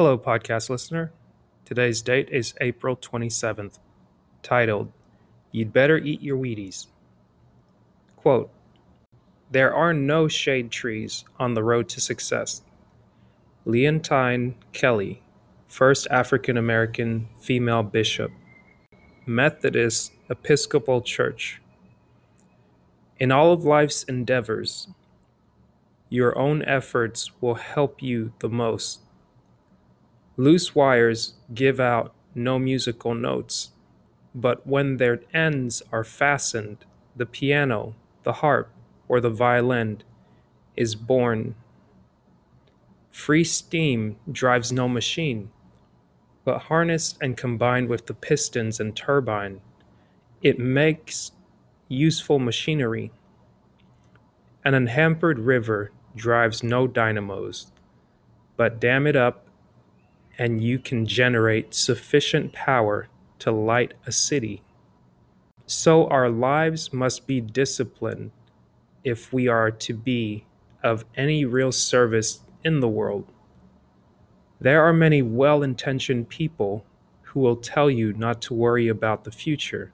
Hello, podcast listener. Today's date is April 27th, titled, You'd Better Eat Your Wheaties. Quote There are no shade trees on the road to success. Leontine Kelly, first African American female bishop, Methodist Episcopal Church. In all of life's endeavors, your own efforts will help you the most. Loose wires give out no musical notes, but when their ends are fastened, the piano, the harp, or the violin is born. Free steam drives no machine, but harnessed and combined with the pistons and turbine, it makes useful machinery. An unhampered river drives no dynamos, but dam it up and you can generate sufficient power to light a city. So our lives must be disciplined if we are to be of any real service in the world. There are many well intentioned people who will tell you not to worry about the future.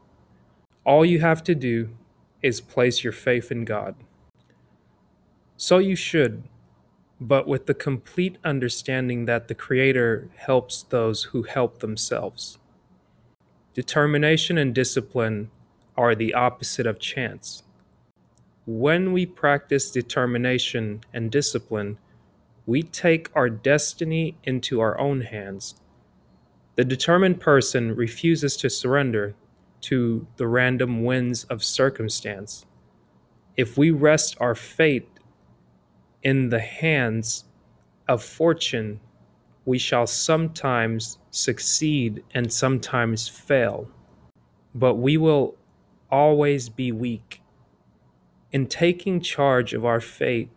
All you have to do is place your faith in God. So you should but with the complete understanding that the Creator helps those who help themselves. Determination and discipline are the opposite of chance. When we practice determination and discipline, we take our destiny into our own hands. The determined person refuses to surrender to the random winds of circumstance. If we rest our fate in the hands of fortune, we shall sometimes succeed and sometimes fail, but we will always be weak. In taking charge of our fate,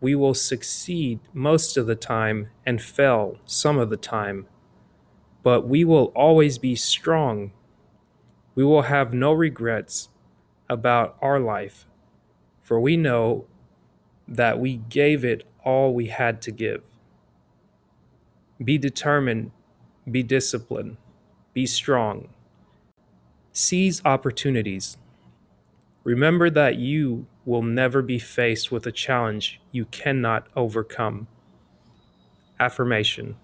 we will succeed most of the time and fail some of the time, but we will always be strong. We will have no regrets about our life, for we know that we gave it all we had to give. Be determined, be disciplined, be strong. Seize opportunities. Remember that you will never be faced with a challenge you cannot overcome. Affirmation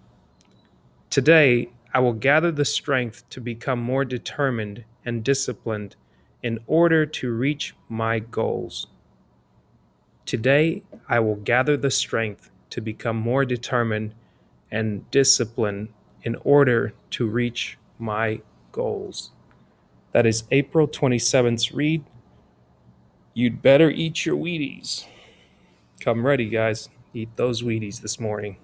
Today, I will gather the strength to become more determined and disciplined in order to reach my goals. Today, I will gather the strength to become more determined and disciplined in order to reach my goals. That is April 27th's read. You'd better eat your Wheaties. Come ready, guys. Eat those Wheaties this morning.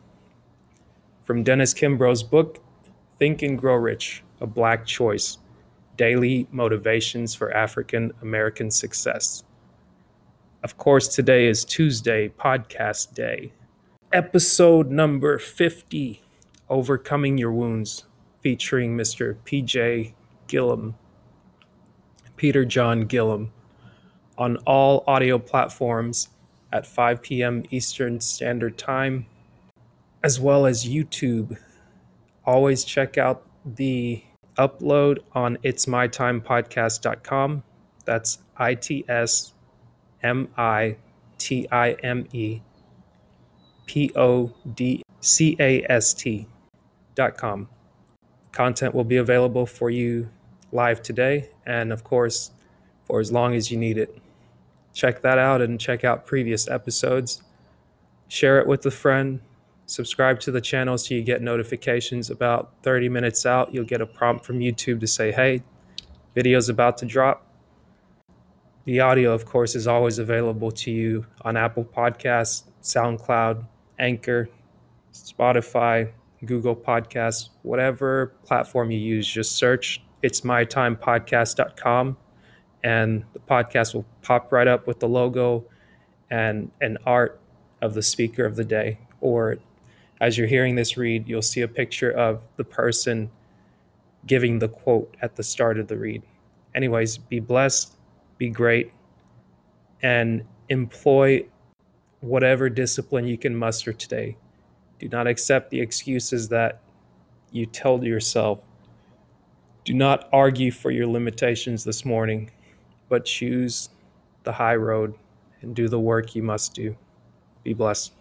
From Dennis Kimbro's book, Think and Grow Rich A Black Choice Daily Motivations for African American Success. Of course, today is Tuesday, podcast day. Episode number 50 Overcoming Your Wounds, featuring Mr. PJ Gillum, Peter John Gillum, on all audio platforms at 5 p.m. Eastern Standard Time, as well as YouTube. Always check out the upload on itsmytimepodcast.com. That's I T S M I T I M E P O D C A S T dot com. Content will be available for you live today and, of course, for as long as you need it. Check that out and check out previous episodes. Share it with a friend. Subscribe to the channel so you get notifications about 30 minutes out. You'll get a prompt from YouTube to say, hey, video's about to drop the audio, of course, is always available to you on Apple Podcasts, SoundCloud, Anchor, Spotify, Google Podcasts, whatever platform you use. Just search it's mytimepodcast.com and the podcast will pop right up with the logo and an art of the speaker of the day. Or as you're hearing this read, you'll see a picture of the person giving the quote at the start of the read. Anyways, be blessed be great, and employ whatever discipline you can muster today. Do not accept the excuses that you told yourself. Do not argue for your limitations this morning, but choose the high road and do the work you must do. Be blessed.